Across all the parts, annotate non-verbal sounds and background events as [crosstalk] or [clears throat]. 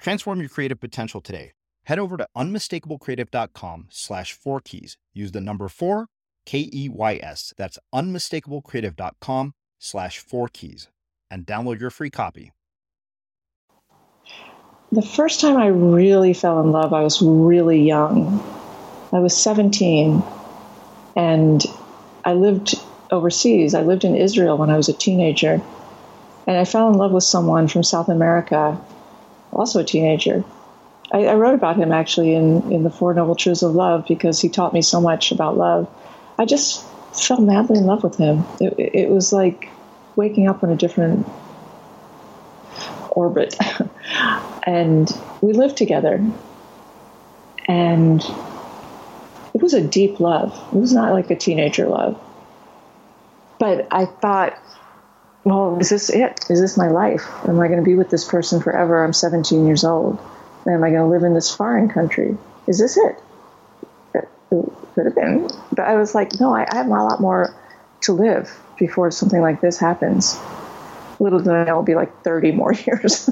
Transform your creative potential today. Head over to unmistakablecreative.com slash four keys. Use the number four, K E Y S. That's unmistakablecreative.com slash four keys and download your free copy. The first time I really fell in love, I was really young. I was 17 and I lived overseas. I lived in Israel when I was a teenager. And I fell in love with someone from South America also a teenager. I, I, wrote about him actually in, in the Four Noble Truths of Love because he taught me so much about love. I just fell madly in love with him. It, it was like waking up in a different orbit. [laughs] and we lived together. And it was a deep love. It was not like a teenager love. But I thought, well, is this it? Is this my life? Am I going to be with this person forever? I'm 17 years old. And am I going to live in this foreign country? Is this it? It could have been. But I was like, no, I, I have a lot more to live before something like this happens. Little did I know it'll be like 30 more [laughs] years.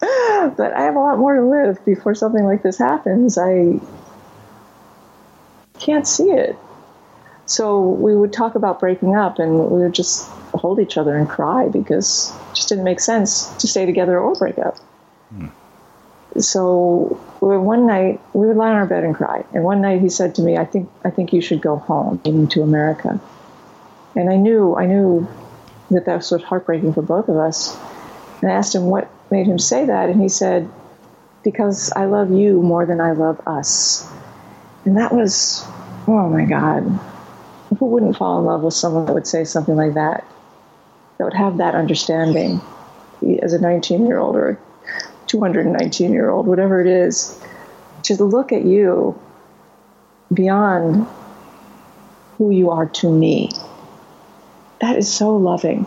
but I have a lot more to live before something like this happens. I can't see it. So we would talk about breaking up, and we would just hold each other and cry because it just didn't make sense to stay together or break up. Hmm. So one night we would lie on our bed and cry. And one night he said to me, "I think I think you should go home, meaning to America." And I knew I knew that that was heartbreaking for both of us. And I asked him what made him say that, and he said, "Because I love you more than I love us." And that was, oh my God, who wouldn't fall in love with someone that would say something like that? that would have that understanding as a 19 year old or a 219 year old, whatever it is, to look at you beyond who you are to me. That is so loving.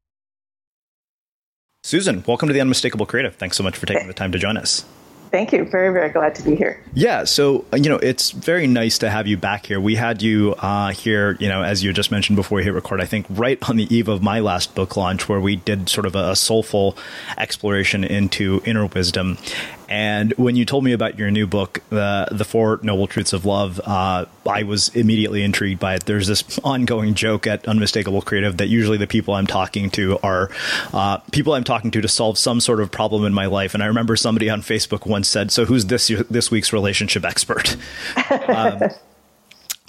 Susan, welcome to the Unmistakable Creative. Thanks so much for taking the time to join us. Thank you. Very, very glad to be here. Yeah, so you know it's very nice to have you back here. We had you uh, here, you know, as you just mentioned before we hit record. I think right on the eve of my last book launch, where we did sort of a soulful exploration into inner wisdom. And when you told me about your new book, the the Four Noble Truths of Love, uh, I was immediately intrigued by it. There's this ongoing joke at Unmistakable Creative that usually the people I'm talking to are uh, people I'm talking to to solve some sort of problem in my life. And I remember somebody on Facebook once said, "So who's this this week's relationship expert?" [laughs] um,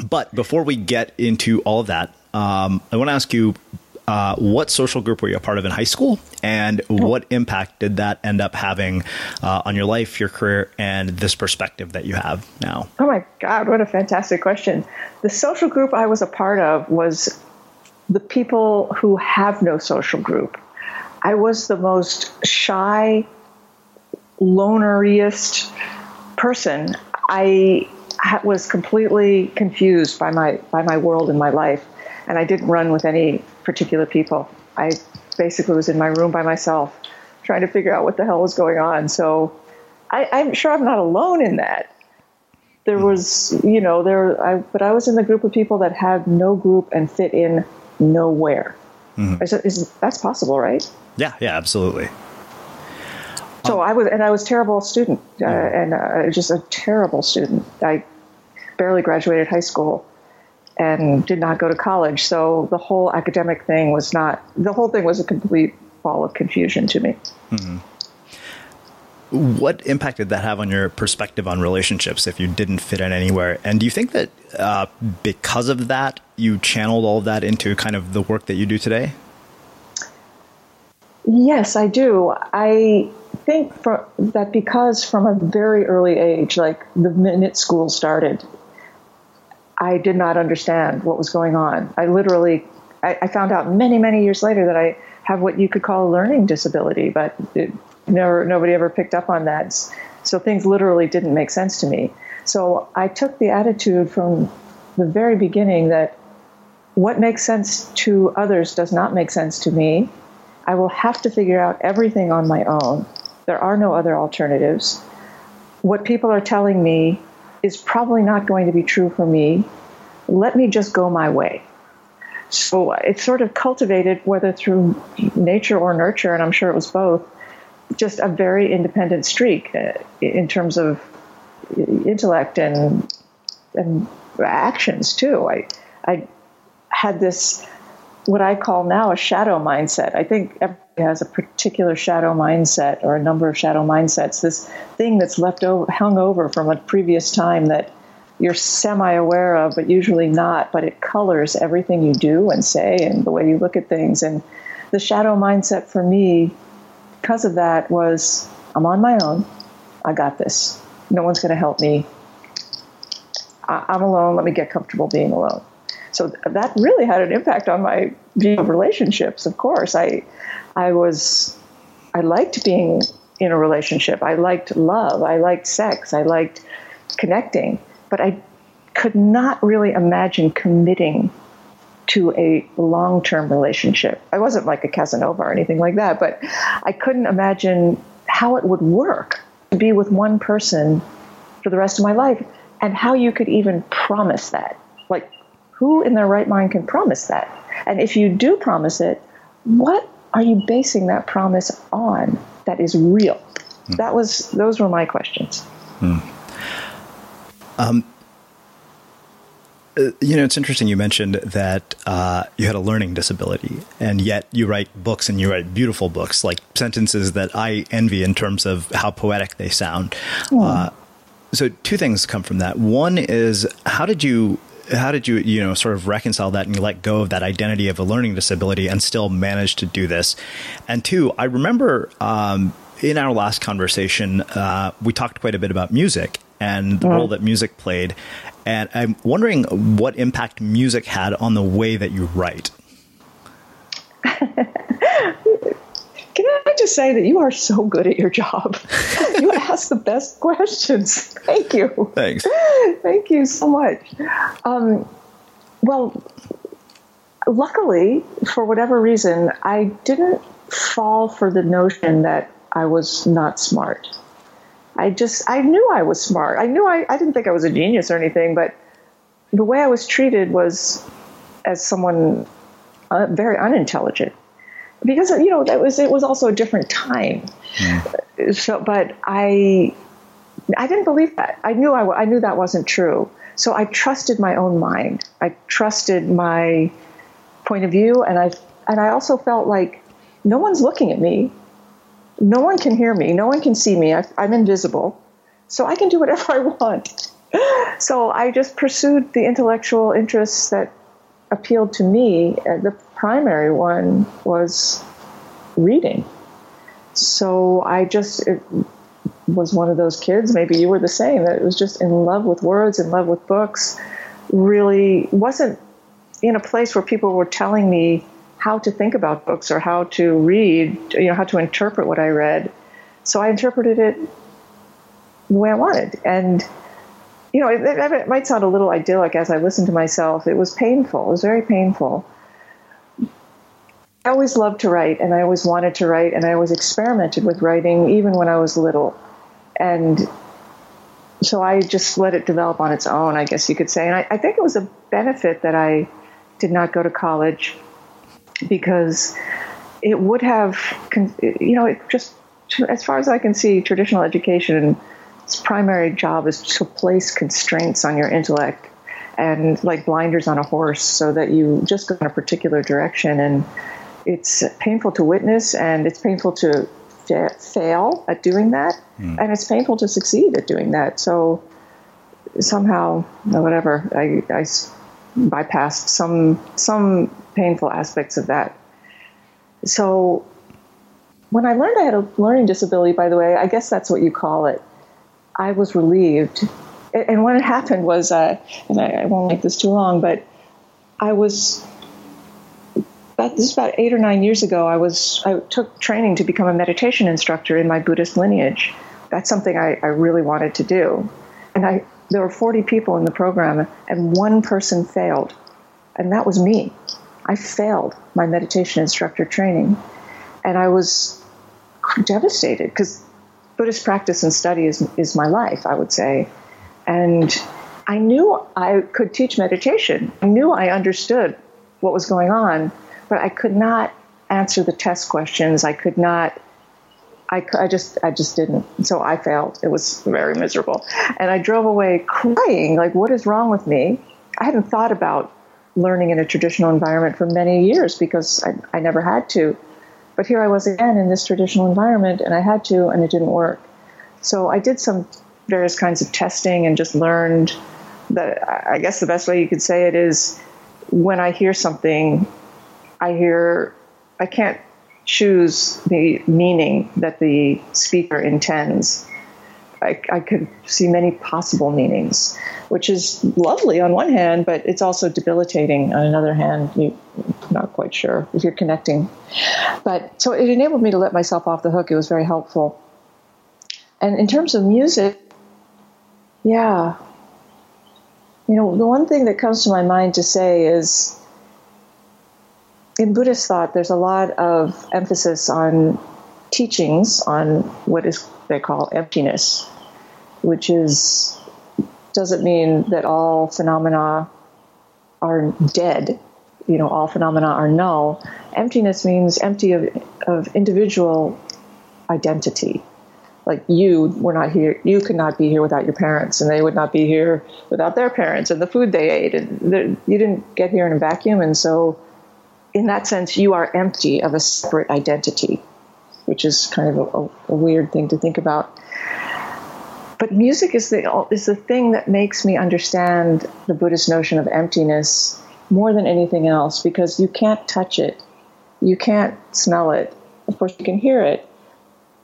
but before we get into all of that, um, I want to ask you uh, what social group were you a part of in high school, and what impact did that end up having uh, on your life, your career, and this perspective that you have now? Oh my God, what a fantastic question. The social group I was a part of was the people who have no social group. I was the most shy, loneriest person. I was completely confused by my by my world and my life, and I didn't run with any particular people. I basically was in my room by myself, trying to figure out what the hell was going on. So I, I'm sure I'm not alone in that. There was, you know, there. I but I was in the group of people that had no group and fit in nowhere. Mm-hmm. Is, is, that's possible, right? Yeah, yeah, absolutely. So I was, and I was a terrible student, uh, and uh, just a terrible student. I barely graduated high school and did not go to college. So the whole academic thing was not, the whole thing was a complete ball of confusion to me. Mm-hmm. What impact did that have on your perspective on relationships if you didn't fit in anywhere? And do you think that uh, because of that, you channeled all of that into kind of the work that you do today? Yes, I do. I think for, that because from a very early age, like the minute school started, I did not understand what was going on. I literally, I, I, found out many, many years later that I have what you could call a learning disability, but it, never, nobody ever picked up on that. So things literally didn't make sense to me. So I took the attitude from the very beginning that what makes sense to others does not make sense to me. I will have to figure out everything on my own. There are no other alternatives. What people are telling me is probably not going to be true for me. Let me just go my way. So it's sort of cultivated, whether through nature or nurture, and I'm sure it was both, just a very independent streak uh, in terms of intellect and and actions too. I I had this what I call now a shadow mindset. I think everybody has a particular shadow mindset or a number of shadow mindsets. This thing that's left over, hung over from a previous time that you're semi aware of, but usually not, but it colors everything you do and say and the way you look at things. And the shadow mindset for me, because of that, was I'm on my own. I got this. No one's going to help me. I- I'm alone. Let me get comfortable being alone. So that really had an impact on my view of relationships. Of course, I, I was, I liked being in a relationship. I liked love. I liked sex. I liked connecting, but I could not really imagine committing to a long term relationship. I wasn't like a Casanova or anything like that, but I couldn't imagine how it would work to be with one person for the rest of my life and how you could even promise that. Who in their right mind can promise that? And if you do promise it, what are you basing that promise on that is real? Mm. That was those were my questions. Mm. Um, uh, you know, it's interesting you mentioned that uh, you had a learning disability, and yet you write books and you write beautiful books, like sentences that I envy in terms of how poetic they sound. Uh, so, two things come from that. One is how did you how did you you know sort of reconcile that and you let go of that identity of a learning disability and still manage to do this? And two, I remember um, in our last conversation uh, we talked quite a bit about music and the mm. role that music played. And I'm wondering what impact music had on the way that you write. [laughs] Just say that you are so good at your job? [laughs] you ask the best questions. Thank you. Thanks. Thank you so much. Um, well, luckily, for whatever reason, I didn't fall for the notion that I was not smart. I just, I knew I was smart. I knew I, I didn't think I was a genius or anything, but the way I was treated was as someone uh, very unintelligent because you know that was it was also a different time. Mm. So, but I I didn't believe that. I knew I, I knew that wasn't true. So I trusted my own mind. I trusted my point of view, and I and I also felt like no one's looking at me. No one can hear me. No one can see me. I, I'm invisible, so I can do whatever I want. So I just pursued the intellectual interests that appealed to me. The primary one was reading. So I just was one of those kids, maybe you were the same, that it was just in love with words, in love with books, really wasn't in a place where people were telling me how to think about books or how to read, you know, how to interpret what I read. So I interpreted it the way I wanted. And, you know, it, it might sound a little idyllic as I listened to myself. It was painful. It was very painful. I always loved to write and I always wanted to write and I always experimented with writing even when I was little. And so I just let it develop on its own, I guess you could say. And I, I think it was a benefit that I did not go to college because it would have, you know, it just, as far as I can see, traditional education, its primary job is to place constraints on your intellect and like blinders on a horse so that you just go in a particular direction and it's painful to witness and it's painful to fa- fail at doing that. Mm. and it's painful to succeed at doing that. So somehow whatever I, I bypassed some some painful aspects of that. So when i learned i had a learning disability by the way i guess that's what you call it i was relieved. And what happened was uh, and I, I won't make this too long but i was about this is about eight or nine years ago. I was I took training to become a meditation instructor in my Buddhist lineage. That's something I, I really wanted to do, and I there were 40 people in the program, and one person failed, and that was me. I failed my meditation instructor training, and I was devastated because Buddhist practice and study is is my life. I would say, and I knew I could teach meditation. I knew I understood what was going on, but I could not answer the test questions. I could not. I, I just I just didn't. So I failed. It was very miserable, and I drove away crying. Like, what is wrong with me? I hadn't thought about learning in a traditional environment for many years because I, I never had to. But here I was again in this traditional environment and I had to, and it didn't work. So I did some various kinds of testing and just learned that I guess the best way you could say it is when I hear something, I hear, I can't choose the meaning that the speaker intends. I, I, could see many possible meanings, which is lovely on one hand, but it's also debilitating on another hand. You're not quite sure if you're connecting. But so it enabled me to let myself off the hook. It was very helpful. And in terms of music, yeah. You know, the one thing that comes to my mind to say is in Buddhist thought, there's a lot of emphasis on teachings on what is they call emptiness, which is doesn't mean that all phenomena are dead. You know, all phenomena are null. Emptiness means empty of, of individual identity. Like you were not here, you could not be here without your parents, and they would not be here without their parents and the food they ate. And you didn't get here in a vacuum, and so in that sense, you are empty of a separate identity, which is kind of a, a, weird thing to think about. But music is the is the thing that makes me understand the Buddhist notion of emptiness more than anything else because you can't touch it, you can't smell it. Of course, you can hear it,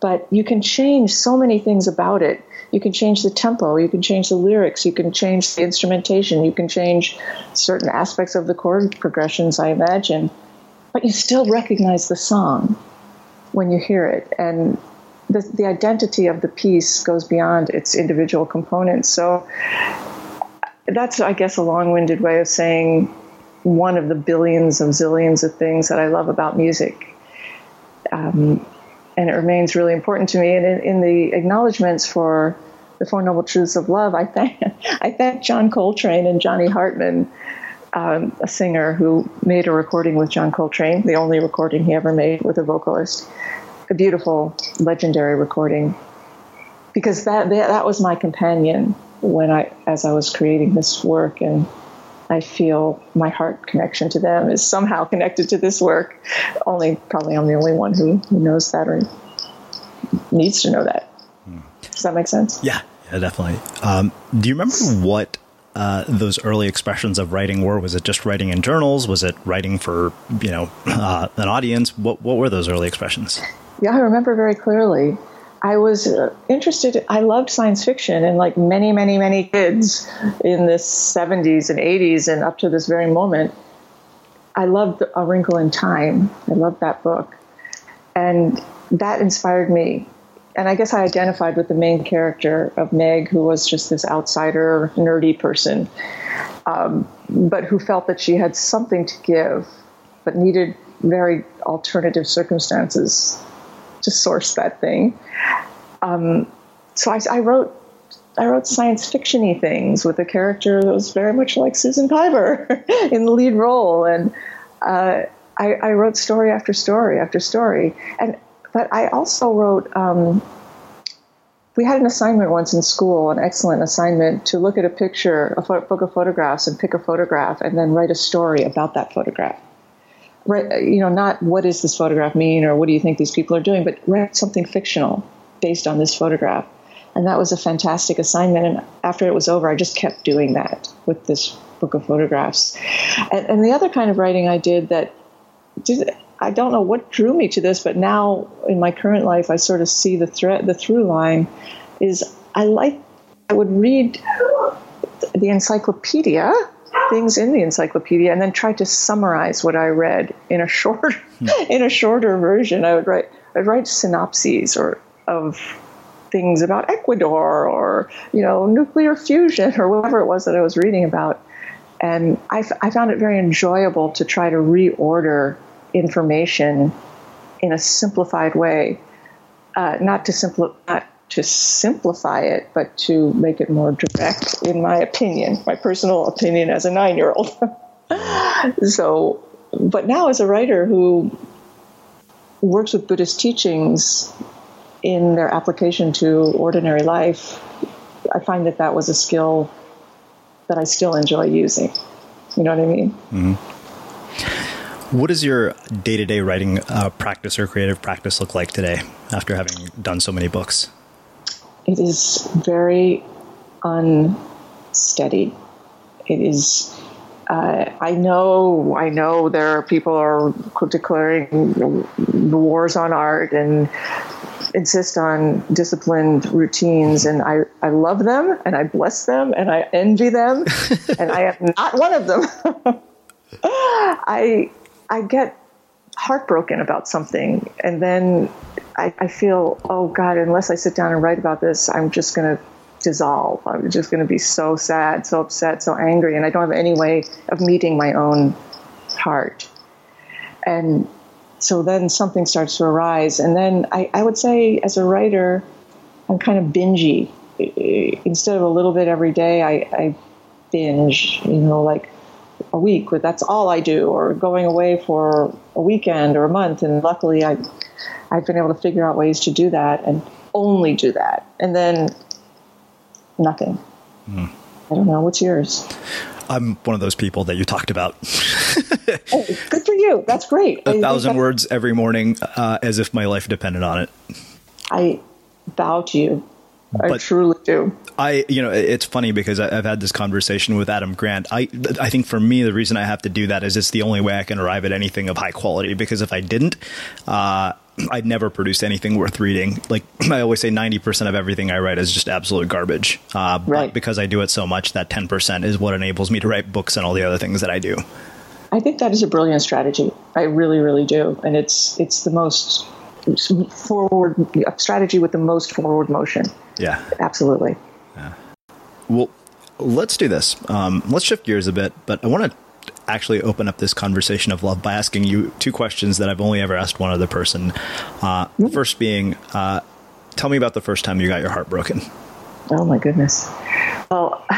but you can change so many things about it. You can change the tempo, you can change the lyrics, you can change the instrumentation, you can change certain aspects of the chord progressions, I imagine, but you still recognize the song when you hear it. And the, the identity of the piece goes beyond its individual components. So that's, I guess, a long winded way of saying one of the billions of zillions of things that I love about music. Um, and it remains really important to me. And in, in, the acknowledgments for the Four Noble Truths of Love, I thank [laughs] I thank John Coltrane and Johnny Hartman, um, a singer who made a recording with John Coltrane, the only recording he ever made with a vocalist, a beautiful, legendary recording, because that that, that was my companion when I as I was creating this work and. I feel my heart connection to them is somehow connected to this work. Only, probably, I'm the only one who, who knows that or needs to know that. Does that make sense? Yeah, yeah, definitely. Um, do you remember what uh, those early expressions of writing were? Was it just writing in journals? Was it writing for you know [clears throat] uh, an audience? What what were those early expressions? Yeah, I remember very clearly. I was uh, interested. I loved science fiction, and like many, many, many kids in the 70s and 80s, and up to this very moment, I loved A Wrinkle in Time. I loved that book, and that inspired me. And I guess I identified with the main character of Meg, who was just this outsider, nerdy person, um, but who felt that she had something to give, but needed very alternative circumstances to source that thing. Um, so I, I, wrote I wrote science fictiony things with a character that was very much like Susan Piver [laughs] in the lead role, and uh, I, I, wrote story after story after story. And but I also wrote. Um, we had an assignment once in school, an excellent assignment, to look at a picture, a book of photographs, and pick a photograph, and then write a story about that photograph you know, not what does this photograph mean or what do you think these people are doing, but write something fictional based on this photograph. And that was a fantastic assignment. And after it was over, I just kept doing that with this book of photographs. And, and the other kind of writing I did that did, I don't know what drew me to this, but now in my current life, I sort of see the thread, the through line is I like, I would read the encyclopedia things in the encyclopedia and then try to summarize what I read in a short hmm. [laughs] in a shorter version. I would write I'd write synopses or of things about Ecuador or you know nuclear fusion or whatever it was that I was reading about. And I, f- I found it very enjoyable to try to reorder information in a simplified way, uh, not to simpli- not to simplify it, but to make it more direct, in my opinion, my personal opinion as a nine year old. [laughs] so, but now as a writer who works with Buddhist teachings in their application to ordinary life, I find that that was a skill that I still enjoy using. You know what I mean? Mm-hmm. What does your day to day writing uh, practice or creative practice look like today after having done so many books? It is very unsteady. It is. Uh, I know, I know there are people are declaring the wars on art and insist on disciplined routines and I, I love them and I bless them and I envy them [laughs] and I am not one of them. [laughs] I I get heartbroken about something and then I, I feel, oh God, unless I sit down and write about this, I'm just gonna dissolve. I'm just gonna be so sad, so upset, so angry, and I don't have any way of meeting my own heart. And so then something starts to arise. And then I, I, would say, as a writer, I'm kind of bingy. Instead of a little bit every day, I, I binge, you know, like a week, that's all I do, or going away for a weekend or a month. And luckily, I, I've been able to figure out ways to do that and only do that. And then nothing. Mm. I don't know. What's yours? I'm one of those people that you talked about. [laughs] oh, good for you. That's great. A thousand words every morning, uh, as if my life depended on it. I bow to you. I but truly do. I, you know, it's funny because I've had this conversation with Adam Grant. I, I think for me, the reason I have to do that is it's the only way I can arrive at anything of high quality. Because if I didn't, uh, I'd never produce anything worth reading. Like [clears throat] I always say, ninety percent of everything I write is just absolute garbage. Uh, right. But because I do it so much, that ten percent is what enables me to write books and all the other things that I do. I think that is a brilliant strategy. I really, really do, and it's it's the most forward strategy with the most forward motion. Yeah, absolutely. Yeah. Well, let's do this. Um, let's shift gears a bit, but I want to actually open up this conversation of love by asking you two questions that I've only ever asked one other person. Uh, mm-hmm. First being, uh, tell me about the first time you got your heart broken. Oh my goodness. Well, [laughs]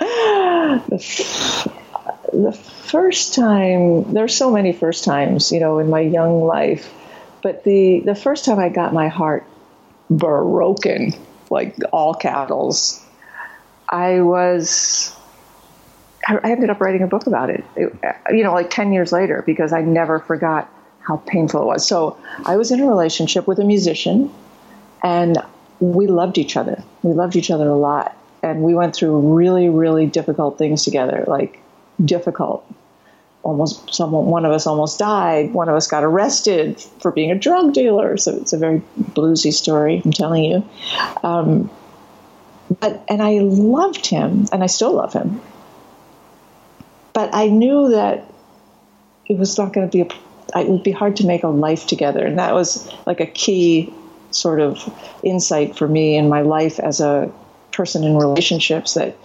the, f- the first time, there's so many first times, you know, in my young life, but the, the first time I got my heart broken, like all capitals, I was I ended up writing a book about it, it, uh, you know, like 10 years later, because I never forgot how painful it was. So I was in a relationship with a musician, and we loved each other. We loved each other a lot. And we went through really, really difficult things together, like difficult. Almost someone, one of us almost died. One of us got arrested for being a drug dealer. So it's a very bluesy story, I'm telling you. Um, but, and I loved him, and I still love him but I knew that it was not going to be a, it would be hard to make a life together. And that was like a key sort of insight for me in my life as a person in relationships that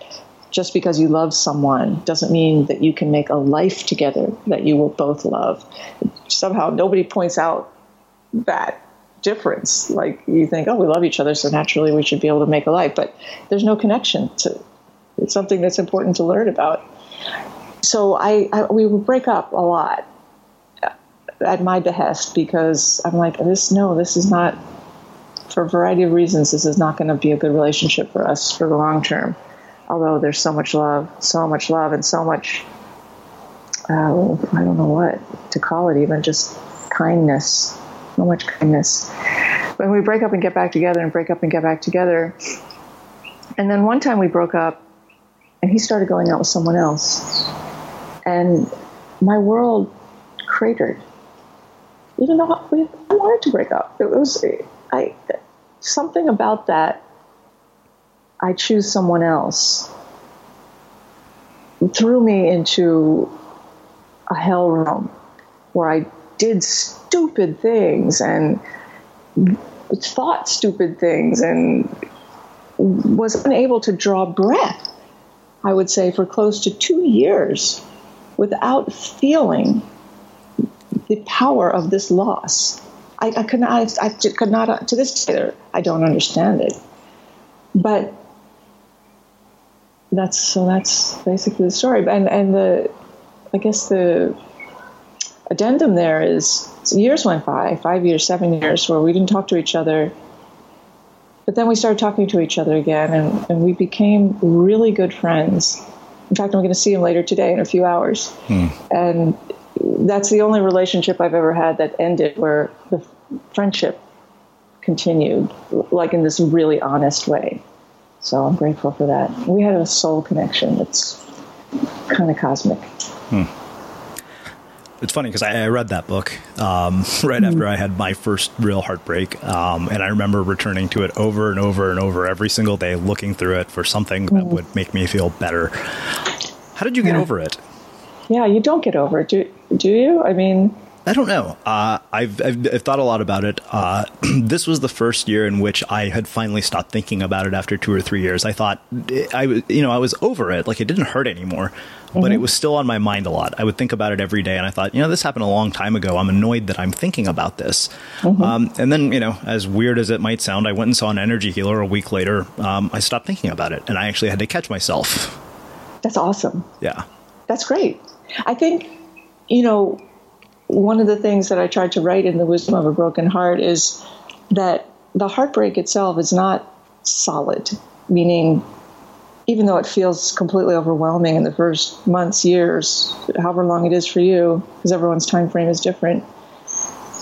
just because you love someone doesn't mean that you can make a life together that you will both love. Somehow nobody points out that difference. Like you think, oh, we love each other, so naturally we should be able to make a life. But there's no connection to it's something that's important to learn about so I, I, we would break up a lot at my behest because I'm like this no this is not for a variety of reasons this is not going to be a good relationship for us for the long term although there's so much love so much love and so much uh, I don't know what to call it even just kindness so much kindness when we break up and get back together and break up and get back together and then one time we broke up and he started going out with someone else and my world cratered. Even though we, wanted to break up, it was I something about that. I choose someone else threw me into a hell realm where I did stupid things and thought stupid things and was unable to draw breath. I would say for close to two years without feeling the power of this loss. I, I could not, I could not, to this day, I don't understand it. But that's, so that's basically the story. And, and the, I guess the addendum there is years went by, five years, seven years, where we didn't talk to each other. But then we started talking to each other again, and, and we became really good friends In fact, I'm going to see him later today in a few hours. Hmm. And that's the only relationship I've ever had that ended where the friendship continued, like in this really honest way. So I'm grateful for that. We had a soul connection that's kind of cosmic. Hmm. It's funny because I, I, read that book um, [laughs] right mm after I had my first real heartbreak, um, and I remember returning to it over and over and over every single day, looking through it for something mm that would make me feel better. How did you get yeah. over it? Yeah, you don't get over it, do do you? I mean, I don't know. Uh, I've, I've, I've, thought a lot about it. Uh, [clears throat] this was the first year in which I had finally stopped thinking about it after two or three years. I thought I, you know, I was over it. Like it didn't hurt anymore, mm-hmm. but it mm-hmm. was still on my mind a lot. I would think about it every day, and I thought, you know, this happened a long time ago. I'm annoyed that I'm thinking about this. Mm-hmm. Um, and then, you know, as weird as it might sound, I went and saw an energy healer a week later. Um, I stopped thinking about it, and I actually had to catch myself. That's awesome. Yeah, that's great. I think, you know one of the things that I tried to write in The Wisdom of a Broken Heart is that the heartbreak itself is not solid, meaning, even though it feels completely overwhelming in the first months, years, however long it is for you, because everyone's time frame is different,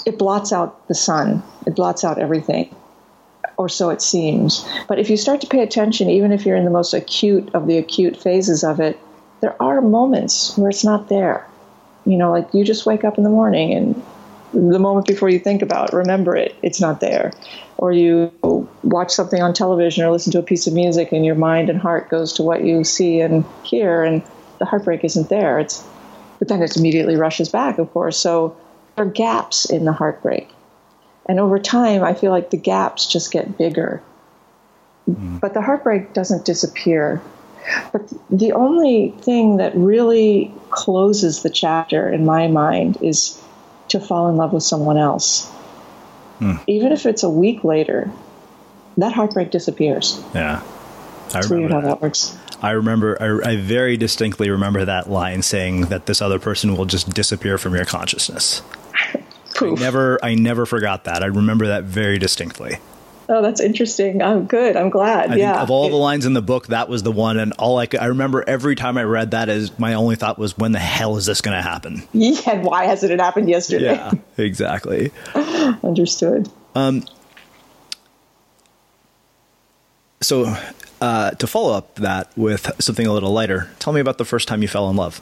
it blots out the sun, it blots out everything. Or so it seems. But if you start to pay attention, even if you're in the most acute of the acute phases of it, there are moments where it's not there you know, like you just wake up in the morning and the moment before you think about it, remember it, it's not there. Or you watch something on television or listen to a piece of music and your mind and heart goes to what you see and hear and the heartbreak isn't there. It's but then it immediately rushes back, of course. So there are gaps in the heartbreak. And over time I feel like the gaps just get bigger. Mm. But the heartbreak doesn't disappear. But the only thing that really closes the chapter in my mind is to fall in love with someone else. Hmm. Even if it's a week later, that heartbreak disappears. Yeah. I it's weird how that works. I remember, I, I, very distinctly remember that line saying that this other person will just disappear from your consciousness. I [laughs] never, I never forgot that. I remember that very distinctly. Oh, that's interesting. I'm good. I'm glad. I yeah. of all the lines in the book, that was the one, and all I could, I remember every time I read that is my only thought was, when the hell is this going to happen? Yeah. And why hasn't it happened yesterday? Yeah. Exactly. [laughs] Understood. Um. So, uh, to follow up that with something a little lighter, tell me about the first time you fell in love.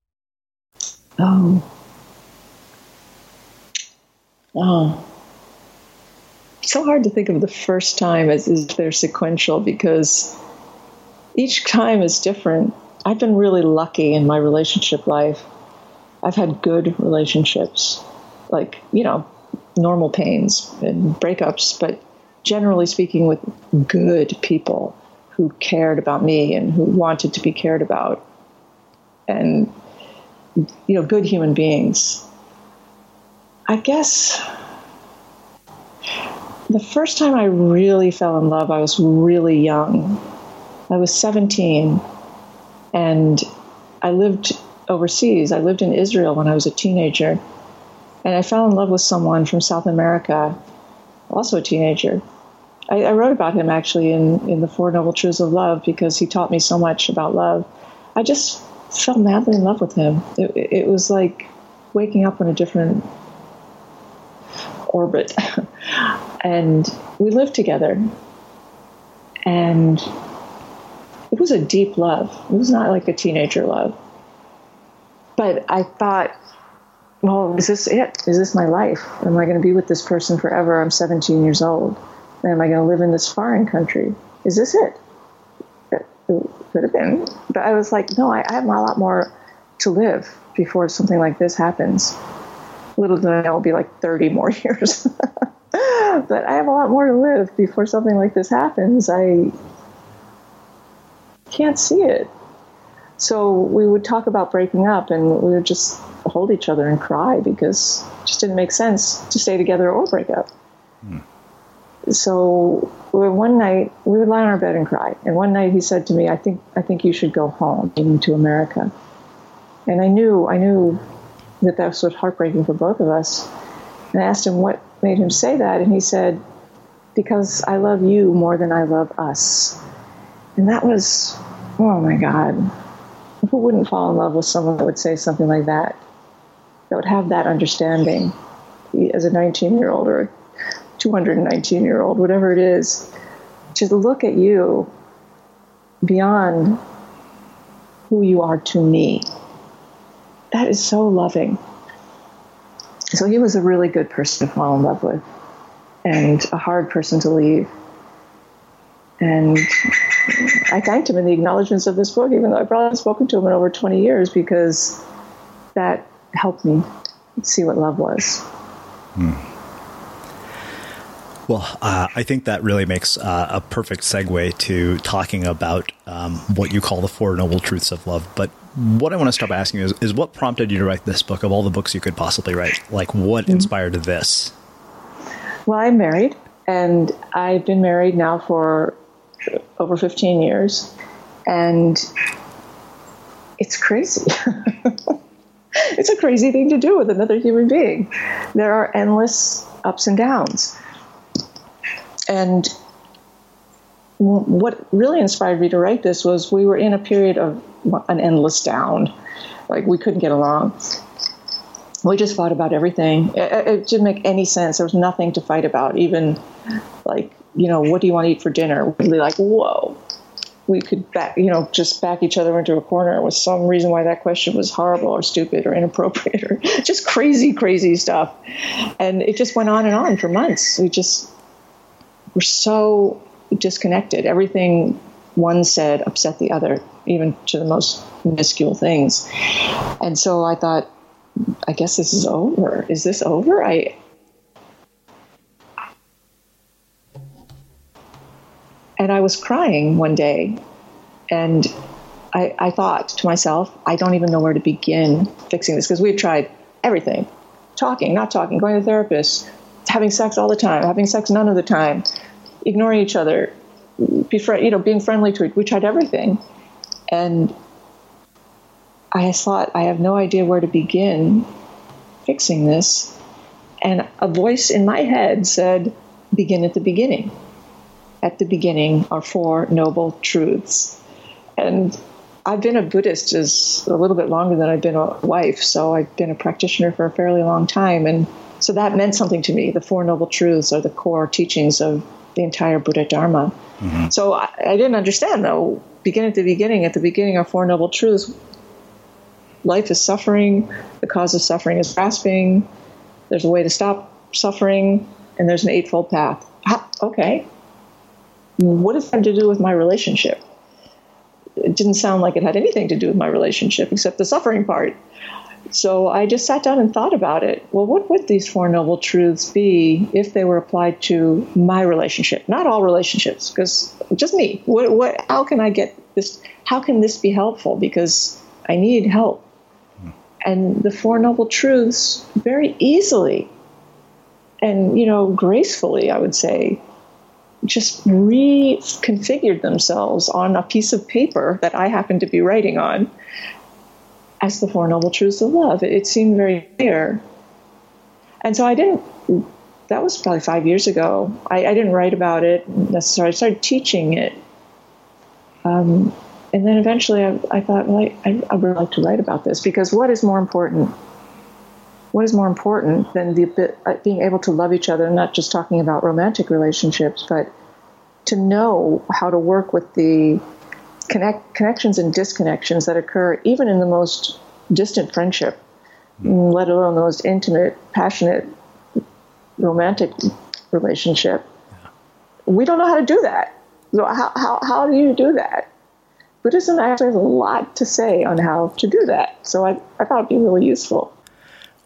Oh. Oh. So hard to think of the first time as if they're sequential because each time is different. I've been really lucky in my relationship life. I've had good relationships, like, you know, normal pains and breakups, but generally speaking, with good people who cared about me and who wanted to be cared about. And, you know, good human beings. I guess the first time I really fell in love, I was really young. I was 17 and I lived overseas. I lived in Israel when I was a teenager. And I fell in love with someone from South America, also a teenager. I, I wrote about him actually in, in The Four Noble Truths of Love because he taught me so much about love. I just fell madly in love with him. It, it was like waking up on a different orbit. [laughs] and we lived together. And it was a deep love. It was not like a teenager love. But I thought, well, is this it? Is this my life? Am I going to be with this person forever? I'm 17 years old. Am I going to live in this foreign country? Is this it? It could have been. But I was like, no, I, I have a lot more to live before something like this happens. Little did I know it'll be like 30 more [laughs] years. but I have a lot more to live before something like this happens. I can't see it. So we would talk about breaking up and we would just hold each other and cry because it just didn't make sense to stay together or break up. So one night we would lie on our bed and cry. And one night he said to me, "I think I think you should go home, to America." And I knew I knew that that was heartbreaking for both of us. And I asked him what made him say that, and he said, "Because I love you more than I love us." And that was, oh my God, who wouldn't fall in love with someone that would say something like that? That would have that understanding as a 19 year old or 219 year old, whatever it is, to look at you beyond who you are to me. That is so loving. So he was a really good person to fall in love with and a hard person to leave. And I thanked him in the acknowledgments of this book, even though I probably haven't spoken to him in over 20 years, because that helped me see what love was. Hmm. Well, uh, I think that really makes uh, a perfect segue to talking about um, what you call the Four Noble Truths of Love. But what I want to start by asking is, is what prompted you to write this book of all the books you could possibly write? Like, what mm-hmm. inspired this? Well, I'm married, and I've been married now for over 15 years, and it's crazy. [laughs] it's a crazy thing to do with another human being. There are endless ups and downs. And what really inspired me to write this was we were in a period of an endless down. Like we couldn't get along. We just fought about everything. It, it didn't make any sense. There was nothing to fight about. Even like, you know, what do you want to eat for dinner? We'd be like, whoa, we could back, you know, just back each other into a corner with some reason why that question was horrible or stupid or inappropriate or [laughs] just crazy, crazy stuff. And it just went on and on for months. We just were so disconnected. Everything one said upset the other, even to the most minuscule things. And so I thought, I guess this is over. Is this over? I and I was crying one day, and I, I thought to myself, I don't even know where to begin fixing this because we've tried everything, talking, not talking, going to the therapist, having sex all the time, having sex none of the time, ignoring each other, be fr- you know, being friendly to it. We tried everything, and I thought I have no idea where to begin fixing this. And a voice in my head said, "Begin at the beginning." At the beginning are four noble truths, and I've been a Buddhist is a little bit longer than I've been a wife, so I've been a practitioner for a fairly long time, and so that meant something to me. The Four Noble Truths are the core teachings of the entire Buddha Dharma. Mm-hmm. So I, I, didn't understand though. Begin at the beginning. At the beginning are Four Noble Truths. Life is suffering. The cause of suffering is grasping. There's a way to stop suffering, and there's an Eightfold Path. okay. What does that have to do with my relationship? It didn't sound like it had anything to do with my relationship except the suffering part. So I just sat down and thought about it. Well, what would these Four Noble Truths be if they were applied to my relationship? Not all relationships, because just me. What, what, how can I get this? How can this be helpful? Because I need help. And the Four Noble Truths very easily and, you know, gracefully, I would say, just reconfigured themselves on a piece of paper that I happened to be writing on as the Four Noble Truths of Love. It, seemed very clear. And so I didn't, that was probably five years ago. I, I didn't write about it necessarily. I started teaching it. Um, and then eventually I, I thought, well, I, I, would like to write about this because what is more important? What is more important than the uh, being able to love each other, not just talking about romantic relationships, but to know how to work with the connect, connections and disconnections that occur even in the most distant friendship, mm. let alone the most intimate, passionate, romantic relationship. We don't know how to do that. So how, how, how do you do that? Buddhism actually has a lot to say on how to do that. So I, I thought it'd be really useful.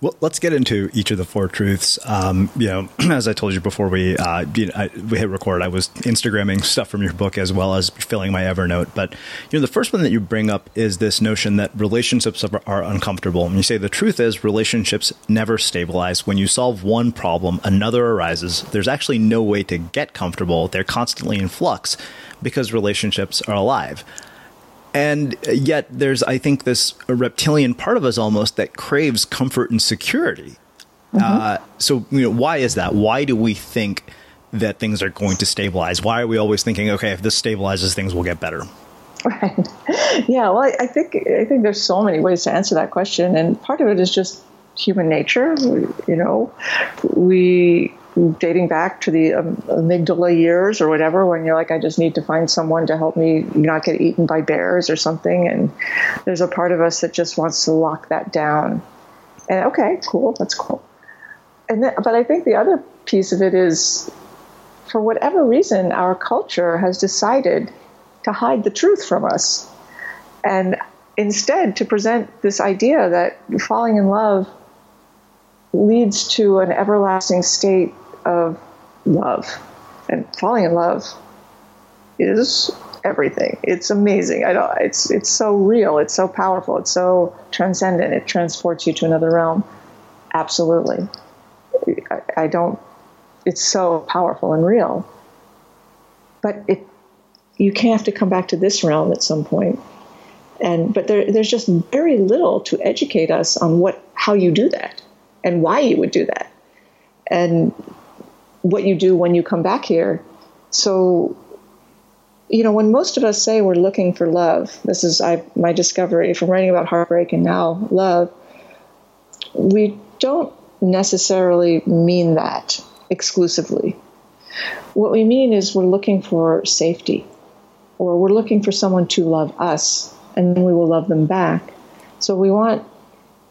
Well, let's get into each of the four truths. Um, you know, [clears throat] as I told you before we uh, you know, I, we hit record, I was Instagramming stuff from your book as well as filling my Evernote. But you know, the first one that you bring up is this notion that relationships are uncomfortable. And you say the truth is relationships never stabilize. When you solve one problem, another arises. There's actually no way to get comfortable. They're constantly in flux because relationships are alive. And yet, there's, I think, this reptilian part of us almost that craves comfort and security. Mm-hmm. Uh, so, you know, why is that? Why do we think that things are going to stabilize? Why are we always thinking, okay, if this stabilizes, things will get better? Right. [laughs] Yeah. Well, I, I think I think there's so many ways to answer that question, and part of it is just human nature. You know, we dating back to the um, amygdala years or whatever, when you're like, I just need to find someone to help me not get eaten by bears or something. And there's a part of us that just wants to lock that down. And okay, cool, that's cool. And then, but I think the other piece of it is, for whatever reason, our culture has decided to hide the truth from us, and instead to present this idea that falling in love leads to an everlasting state of love. And falling in love is everything. It's amazing. I don't, it's it's so real. It's so powerful. It's so transcendent. It transports you to another realm. Absolutely. I, I don't. It's so powerful and real. But it, you can't have to come back to this realm at some point. And but there, there's just very little to educate us on what how you do that and why you would do that. And what you do when you come back here. So, you know, when most of us say we're looking for love, this is I, my discovery from writing about heartbreak and now love, we don't necessarily mean that exclusively. What we mean is we're looking for safety. or we're looking for someone to love us, and then we will love them back. So we want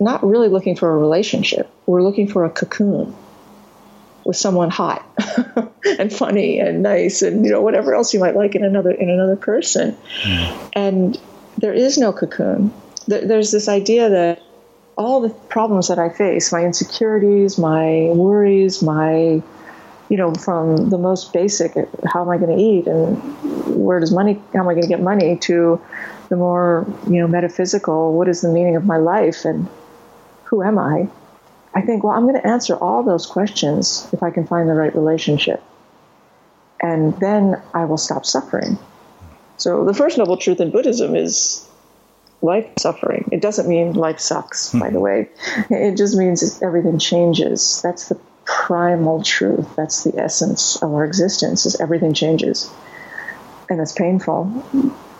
not really looking for a relationship. We're looking for a cocoon with someone hot [laughs] and funny and nice and you know whatever else you might like in another in another person. Mm. And there is no cocoon. There's this idea that all the problems that I face, my insecurities, my worries, my you know, from the most basic, how am I going to eat and where does money, how am I going to get money, to the more, you know, metaphysical, what is the meaning of my life and who am I? I think, well, I'm going to answer all those questions if I can find the right relationship. And then I will stop suffering. So the first noble truth in Buddhism is life suffering. It doesn't mean life sucks, hmm. by the way. It just means everything changes. That's the primal truth. That's the essence of our existence is everything changes. And it's painful.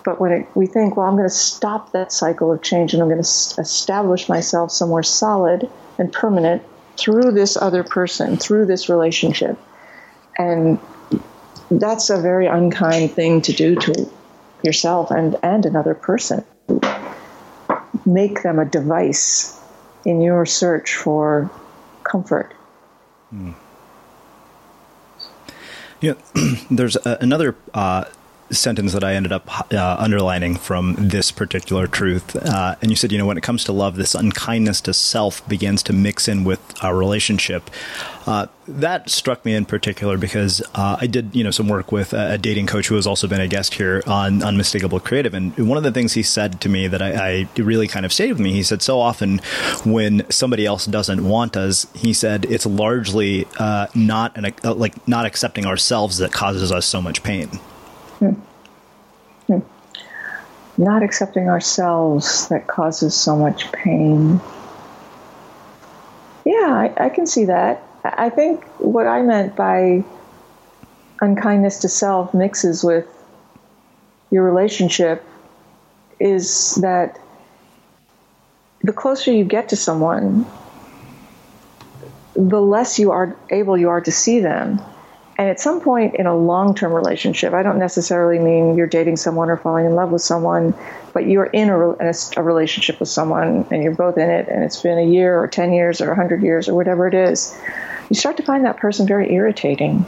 But when it, we think, well, I'm going to stop that cycle of change and I'm going to establish myself somewhere solid and permanent through this other person, through this relationship. And that's a very unkind thing to do to yourself and, and another person. Make them a device in your search for comfort. Mm. Yeah, [clears throat] there's a, another uh, sentence that I ended up uh, underlining from this particular truth. Uh, and you said, you know, when it comes to love, this unkindness to self begins to mix in with our relationship. Uh, that struck me in particular because uh, I did, you know, some work with a, dating coach who has also been a guest here on Unmistakable Creative. And one of the things he said to me that I, I really kind of stayed with me, he said, so often when somebody else doesn't want us, he said, it's largely uh, not an, like not accepting ourselves that causes us so much pain. Hmm. Hmm. Not accepting ourselves that causes so much pain. Yeah, I, I can see that. I think what I meant by unkindness to self mixes with your relationship is that the closer you get to someone, the less you are able you are to see them and at some point in a long term relationship, I don't necessarily mean you're dating someone or falling in love with someone, but you're in a, in a, a, relationship with someone and you're both in it, and it's been a year or 10 years or 100 years or whatever it is, you start to find that person very irritating. [laughs]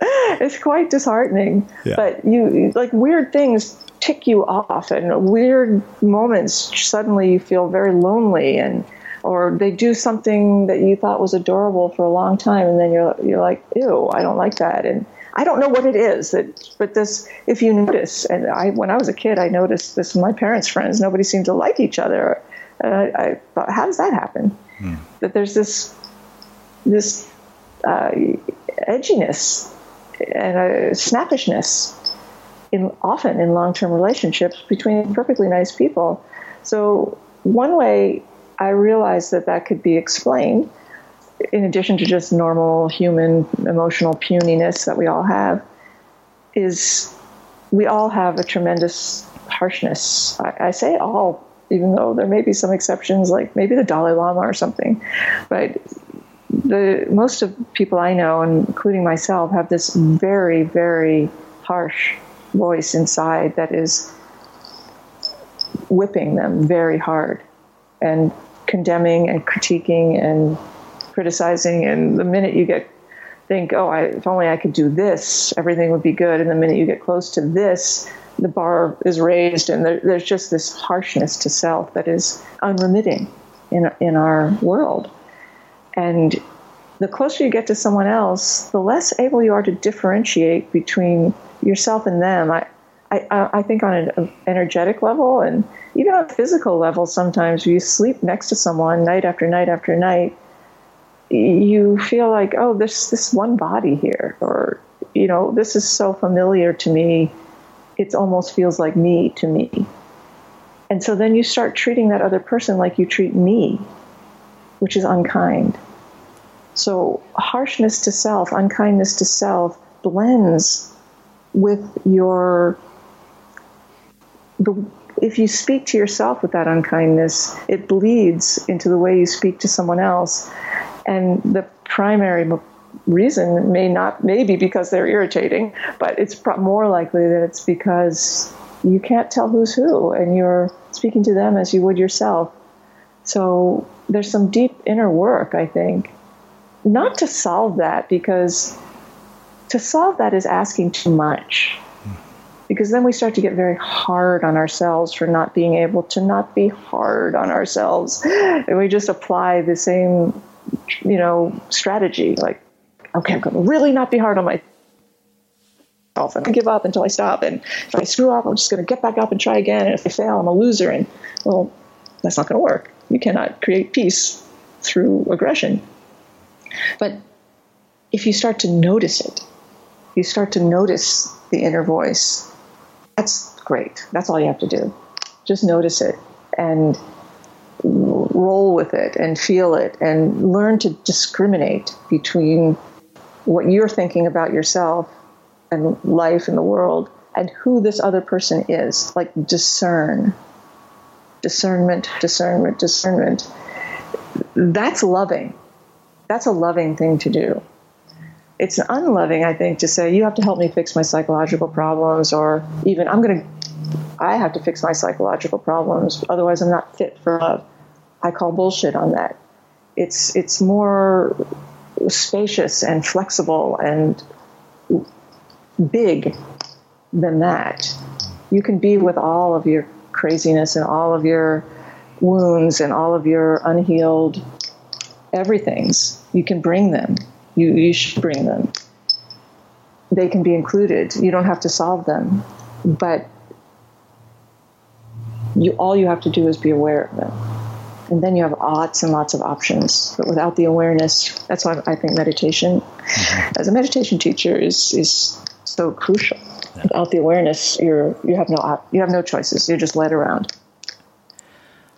it's quite disheartening. Yeah. But you, like, weird things tick you off, and weird moments suddenly you feel very lonely and or they do something that you thought was adorable for a long time, and then you're you're like, ew, I don't like that, and I don't know what it is that, but this, if you notice, and I, when I was a kid, I noticed this with my parents' friends. Nobody seemed to like each other. And I, I thought, how does that happen? Hmm. That there's this, this uh, edginess and a snappishness in often in long-term relationships between perfectly nice people. So one way I realized that that could be explained in addition to just normal human emotional puniness that we all have is we all have a tremendous harshness. I, I say all, even though there may be some exceptions, like maybe the Dalai Lama or something. But the most of people I know, including myself, have this very, very harsh voice inside that is whipping them very hard and condemning and critiquing and criticizing. And the minute you get think, oh, I, if only I could do this, everything would be good. And the minute you get close to this, the bar is raised, and there, there's just this harshness to self that is unremitting in in our world. And the closer you get to someone else, the less able you are to differentiate between yourself and them. I, I, I think on an energetic level and even on a physical level, sometimes you sleep next to someone night after night after night, you feel like, oh, there's this one body here, or, you know, this is so familiar to me, it almost feels like me to me. And so then you start treating that other person like you treat me, which is unkind. So harshness to self, unkindness to self blends with your the, if you speak to yourself with that unkindness, it bleeds into the way you speak to someone else. And the primary reason may not maybe because they're irritating, but it's more likely that it's because you can't tell who's who and you're speaking to them as you would yourself. So there's some deep inner work, I think. Not to solve that because to solve that is asking too much. Because then we start to get very hard on ourselves for not being able to not be hard on ourselves. And we just apply the same, you know, strategy. Like, okay, I'm going to really not be hard on myself and I give up until I stop. And if I screw up, I'm just going to get back up and try again. And if I fail, I'm a loser. And well, that's not going to work. You cannot create peace through aggression. But if you start to notice it, you start to notice the inner voice. That's great. That's all you have to do. Just notice it and roll with it and feel it and learn to discriminate between what you're thinking about yourself and life and the world and who this other person is. Like discern. Discernment, discernment, discernment. That's loving. That's a loving thing to do. It's unloving, I think, to say, you have to help me fix my psychological problems, or even, I'm going to, I have to fix my psychological problems, otherwise, I'm not fit for love. I call bullshit on that. It's, it's more spacious and flexible and big than that. You can be with all of your craziness and all of your wounds and all of your unhealed everything's. You can bring them. You, you should bring them. They can be included. You don't have to solve them. But you all you have to do is be aware of them. And then you have lots and lots of options. But without the awareness, that's why I think meditation, mm-hmm. as a meditation teacher, is is so crucial. Yeah. Without the awareness, you're you have no you have no choices. You're just led around.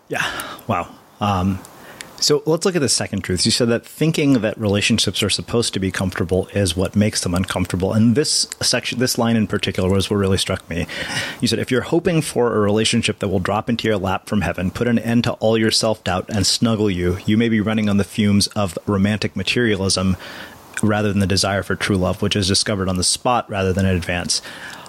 Yeah. Wow. Um, so let's look at the second truth. You said that thinking that relationships are supposed to be comfortable is what makes them uncomfortable. And this section, this line in particular was what really struck me. You said, if you're hoping for a relationship that will drop into your lap from heaven, put an end to all your self doubt, and snuggle you, you may be running on the fumes of romantic materialism rather than the desire for true love, which is discovered on the spot rather than in advance.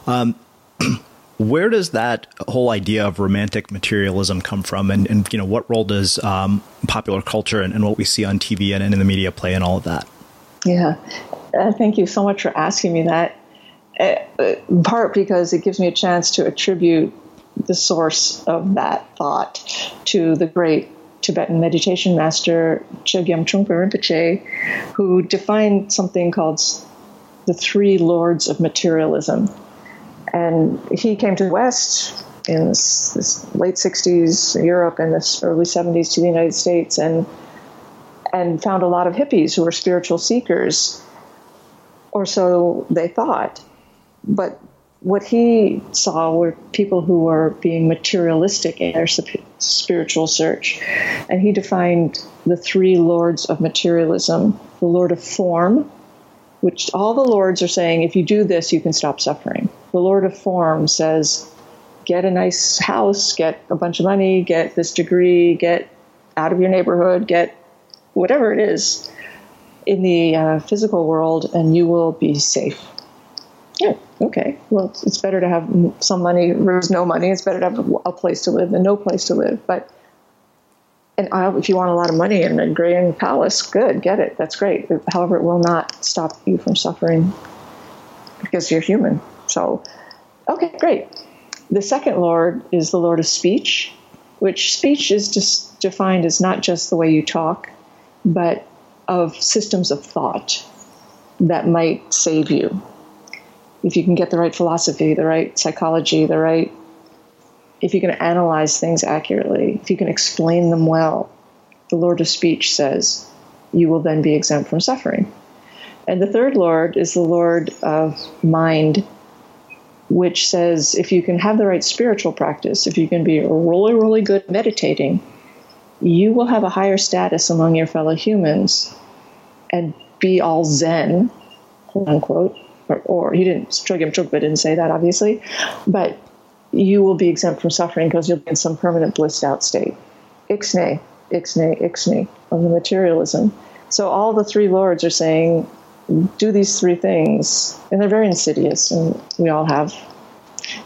Um, [clears throat] where does that whole idea of romantic materialism come from? And, and you know what role does um, popular culture and, and, what we see on tv and, and, in the media play in all of that? Yeah. Uh, thank you so much for asking me that. Uh, in part because it gives me a chance to attribute the source of that thought to the great Tibetan meditation master Chogyam Trungpa Rinpoche, who defined something called the three lords of materialism and he came to the West in this, late 60s, Europe, and this early 70s to the United States, and and found a lot of hippies who were spiritual seekers, or so they thought. But what he saw were people who were being materialistic in their spiritual search. And he defined the three lords of materialism the lord of form, which all the lords are saying if you do this, you can stop suffering the Lord of Form says, get a nice house, get a bunch of money, get this degree, get out of your neighborhood, get whatever it is in the uh, physical world, and you will be safe. Yeah, okay. Well, it's, better to have some money versus no money. It's better to have a place to live than no place to live. But and uh, if you want a lot of money and a grand palace, good, get it. That's great. However, it will not stop you from suffering because you're human. So, okay, great. The second Lord is the Lord of speech, which speech is just defined as not just the way you talk, but of systems of thought that might save you. If you can get the right philosophy, the right psychology, the right, if you can analyze things accurately, if you can explain them well, the Lord of speech says you will then be exempt from suffering. And the third Lord is the Lord of mind which says if you can have the right spiritual practice, if you can be really, really good meditating, you will have a higher status among your fellow humans and be all Zen, quote unquote. Or, or he didn't, Chogyam Trungpa didn't say that, obviously, but you will be exempt from suffering because you'll be in some permanent blissed out state. Ixnay, ixnay, ixnay of the materialism. So all the three lords are saying do these three things, and they're very insidious, and we all have,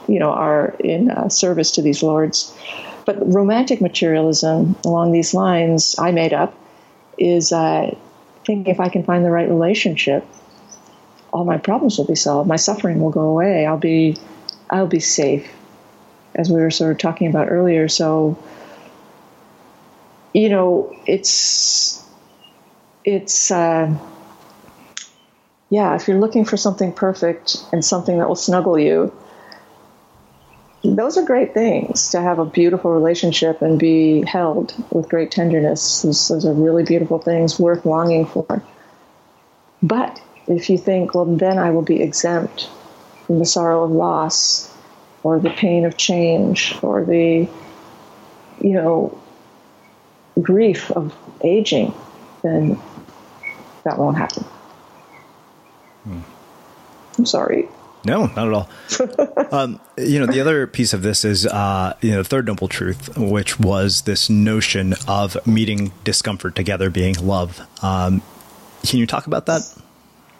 you know, are in uh, service to these lords. But romantic materialism along these lines, I made up, is uh, thinking if I can find the right relationship, all my problems will be solved. My suffering will go away. I'll be, I'll be safe, as we were sort of talking about earlier. So, you know, it's, it's. Uh, yeah, if you're looking for something perfect and something that will snuggle you, those are great things to have a beautiful relationship and be held with great tenderness. Those, those are really beautiful things worth longing for. But if you think, well, then I will be exempt from the sorrow of loss or the pain of change or the, you know, grief of aging, then that won't happen. Hmm. I'm sorry. No, not at all. [laughs] um, you know, the other piece of this is, uh, you know, the third noble truth, which was this notion of meeting discomfort together being love. Um, can you talk about that?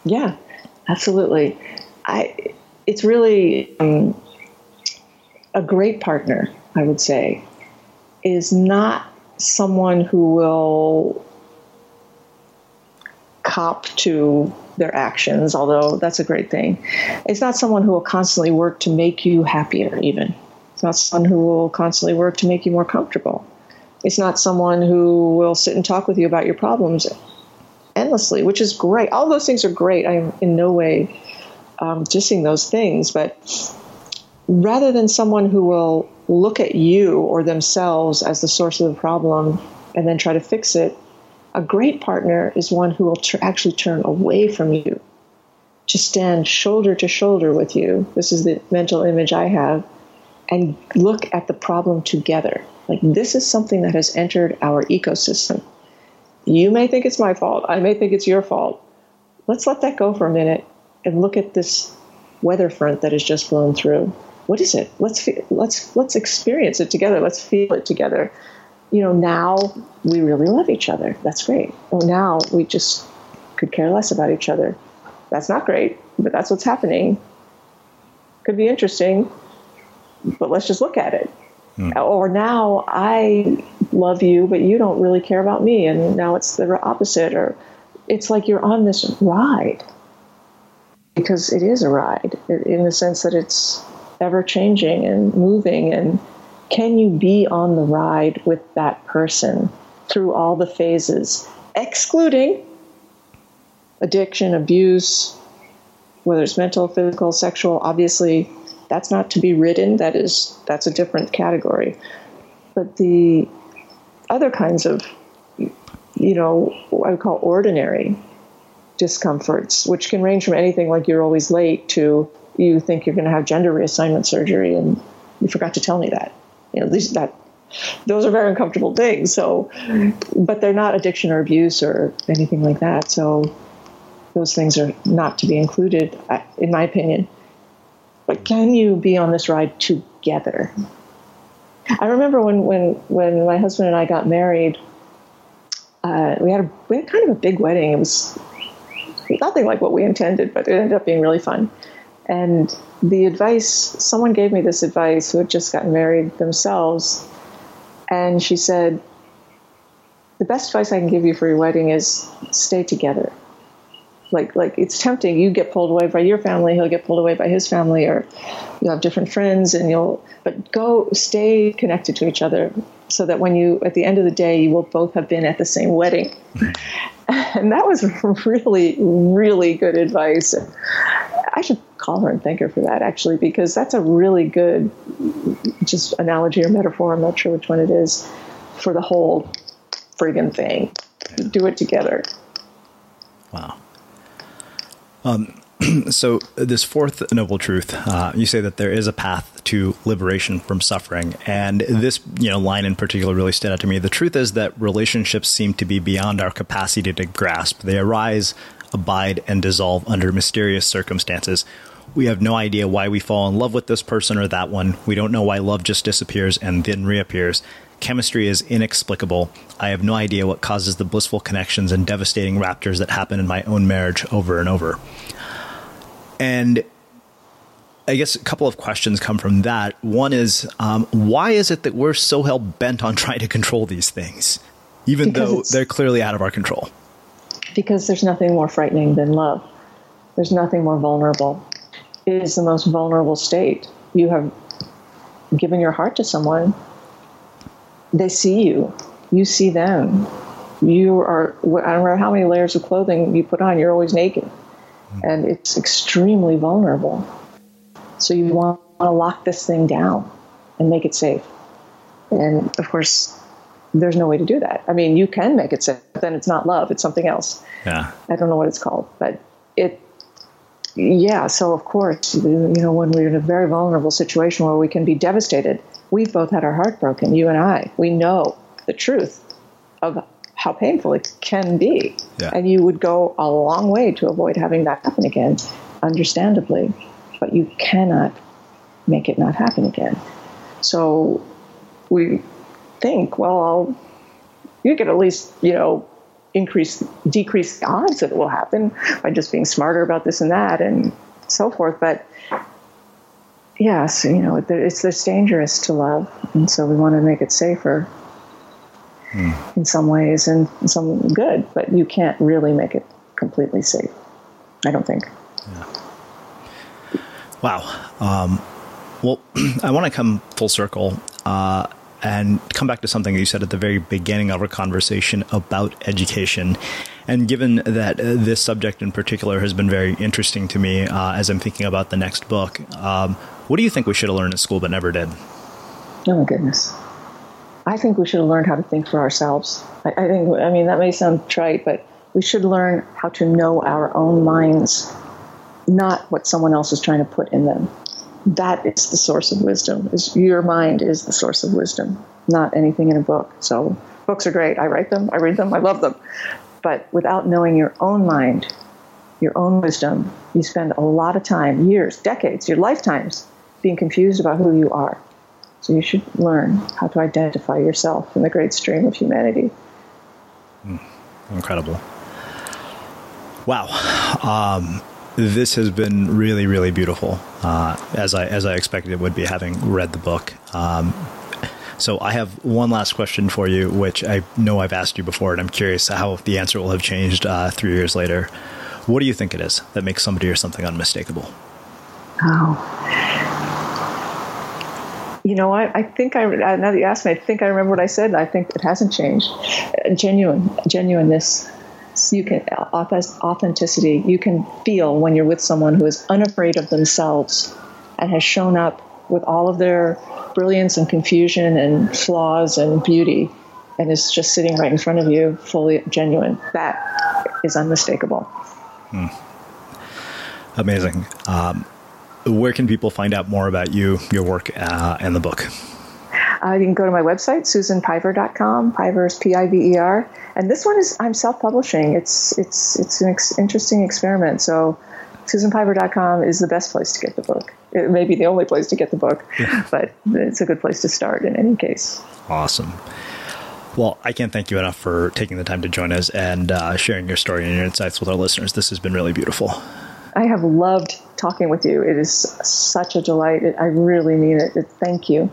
Yeah, absolutely. I, it's really um, a great partner, I would say, is not someone who will cop to their actions, although that's a great thing. It's not someone who will constantly work to make you happier, even. It's not someone who will constantly work to make you more comfortable. It's not someone who will sit and talk with you about your problems endlessly, which is great. All those things are great. I'm in no way um, dissing those things, but rather than someone who will look at you or themselves as the source of the problem and then try to fix it, a great partner is one who will tr- actually turn away from you to stand shoulder to shoulder with you. This is the mental image I have, and look at the problem together. Like, this is something that has entered our ecosystem. You may think it's my fault, I may think it's your fault. Let's let that go for a minute and look at this weather front that has just blown through. What is it? Let's let's let's experience it together. Let's feel it together you know, now we really love each other. That's great. Well, now we just could care less about each other. That's not great, but that's what's happening. Could be interesting, but let's just look at it. Mm. Or now I love you, but you don't really care about me, and now it's the opposite. Or it's like you're on this ride because it is a ride in the sense that it's ever changing and moving and can you be on the ride with that person through all the phases, excluding addiction, abuse, whether it's mental, physical, sexual? Obviously, that's not to be ridden. That is that's a different category. But the other kinds of, you know, I would call ordinary discomforts, which can range from anything like you're always late to you think you're going to have gender reassignment surgery and you forgot to tell me that you know, these, that those are very uncomfortable things. So, but they're not addiction or abuse or anything like that. So, those things are not to be included, in my opinion. But can you be on this ride together? I remember when when when my husband and I got married. Uh, we had a we had kind of a big wedding. It was nothing like what we intended, but it ended up being really fun. And the advice someone gave me this advice who had just gotten married themselves, and she said, "The best advice I can give you for your wedding is stay together." Like, like it's tempting. You get pulled away by your family, he'll get pulled away by his family, or you have different friends, and you'll. But go, stay connected to each other, so that when you, at the end of the day, you will both have been at the same wedding. [laughs] and that was [laughs] really, really good advice. I should call her and thank her for that actually, because that's a really good just analogy or metaphor. I'm not sure which one it is for the whole friggin' thing. Do it together. Wow. Um, [clears throat] so this fourth noble truth, uh, you say that there is a path to liberation from suffering, and this you know line in particular really stood out to me. The truth is that relationships seem to be beyond our capacity to grasp. They arise, abide, and dissolve under mysterious circumstances. We have no idea why we fall in love with this person or that one. We don't know why love just disappears and then reappears. Chemistry is inexplicable. I have no idea what causes the blissful connections and devastating raptures that happen in my own marriage over and over. And I guess a couple of questions come from that. One is um, why is it that we're so hell bent on trying to control these things, even Because though they're clearly out of our control? because there's nothing more frightening than love. There's nothing more vulnerable. Is the most vulnerable state. You have given your heart to someone. They see you. You see them. You are, I don't know how many layers of clothing you put on, you're always naked. And it's extremely vulnerable. So you want to lock this thing down and make it safe. And of course, there's no way to do that. I mean, you can make it safe, but then it's not love, it's something else. Yeah. I don't know what it's called, but it, yeah. So of course, you know, when we're in a very vulnerable situation where we can be devastated, we've both had our heart broken. You and I, we know the truth of how painful it can be, Yeah. and you would go a long way to avoid having that happen again, understandably, but you cannot make it not happen again. So we think, well, I'll, you could at least, you know, increase, decrease the odds that it will happen by just being smarter about this and that and so forth. But yes, you know, it's, it's dangerous to love. And so we want to make it safer in some ways and some good, but you can't really make it completely safe. I don't think. Wow. Um, well, [clears throat] I want to come full circle uh, and come back to something you said at the very beginning of our conversation about education. And given that uh, this subject in particular has been very interesting to me uh, as I'm thinking about the next book, um, what do you think we should have learned in school but never did? Oh my goodness. I think we should have learned how to think for ourselves. I, I think, I mean, that may sound trite, but we should learn how to know our own minds, not what someone else is trying to put in them. That is the source of wisdom. Is your mind is the source of wisdom, not anything in a book. So books are great. I write them, I read them, I love them. But without knowing your own mind, your own wisdom, you spend a lot of time, years, decades, your lifetimes, being confused about who you are. So you should learn how to identify yourself in the great stream of humanity. Incredible. Wow. Um, this has been really, really beautiful, uh, as I as I expected it would be, having read the book. Um, so I have one last question for you, which I know I've asked you before, and I'm curious how the answer will have changed uh, three years later. What do you think it is that makes somebody or something unmistakable? Oh. You know what? I think I, now that you asked me, I think I remember what I said. I think it hasn't changed. Genuine, genuineness. You can, authenticity, you can feel when you're with someone who is unafraid of themselves and has shown up with all of their brilliance and confusion and flaws and beauty and is just sitting right in front of you, fully genuine. That is unmistakable. Hmm. Amazing. Um, where can people find out more about you, your work, uh, and the book? Uh, you can go to my website, susanpiver.com. Piver is P-I-V-E-R. And this one is, I'm self-publishing. It's, it's, it's an ex- interesting experiment. So susanpiver.com is the best place to get the book. It may be the only place to get the book, [laughs] but it's a good place to start in any case. Awesome. Well, I can't thank you enough for taking the time to join us and uh, sharing your story and your insights with our listeners. This has been really beautiful. I have loved talking with you. It is such a delight. I really mean it. Thank you.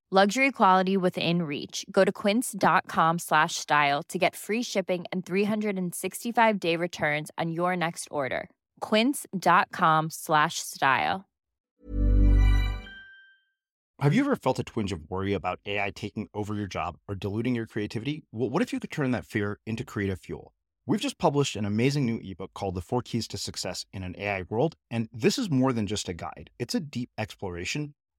Luxury quality within reach. Go to quince.com slash style to get free shipping and 365 day returns on your next order. Quince.com slash style. Have you ever felt a twinge of worry about AI taking over your job or diluting your creativity? Well, what if you could turn that fear into creative fuel? We've just published an amazing new ebook called The Four Keys to Success in an AI World. And this is more than just a guide, it's a deep exploration